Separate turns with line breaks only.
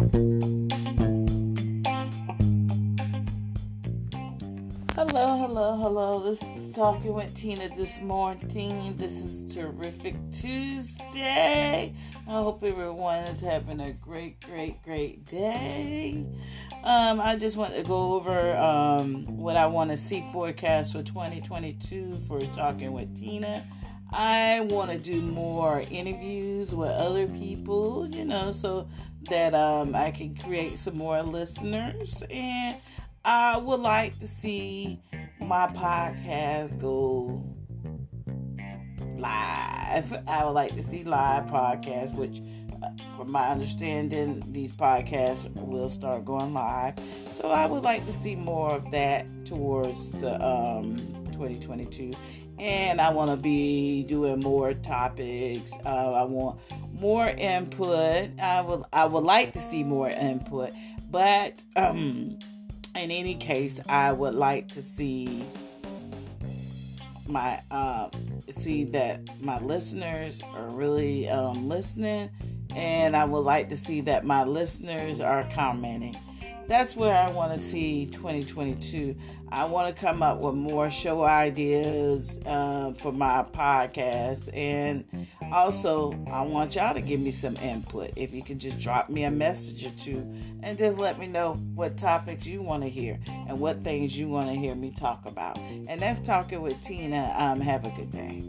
Hello, hello, hello. This is Talking with Tina this morning. This is Terrific Tuesday. I hope everyone is having a great, great, great day. Um, I just want to go over um, what I want to see forecast for 2022 for Talking with Tina. I want to do more interviews with other people, you know, so that um, I can create some more listeners. And I would like to see my podcast go live. I would like to see live podcasts, which, uh, from my understanding, these podcasts will start going live. So I would like to see more of that towards the um, 2022. And I want to be doing more topics. Uh, I want more input. I would I would like to see more input, but um, in any case, I would like to see my uh, see that my listeners are really um, listening, and I would like to see that my listeners are commenting that's where I want to see 2022. I want to come up with more show ideas uh, for my podcast. And also, I want y'all to give me some input. If you can just drop me a message or two and just let me know what topics you want to hear and what things you want to hear me talk about. And that's Talking with Tina. Um, have a good day.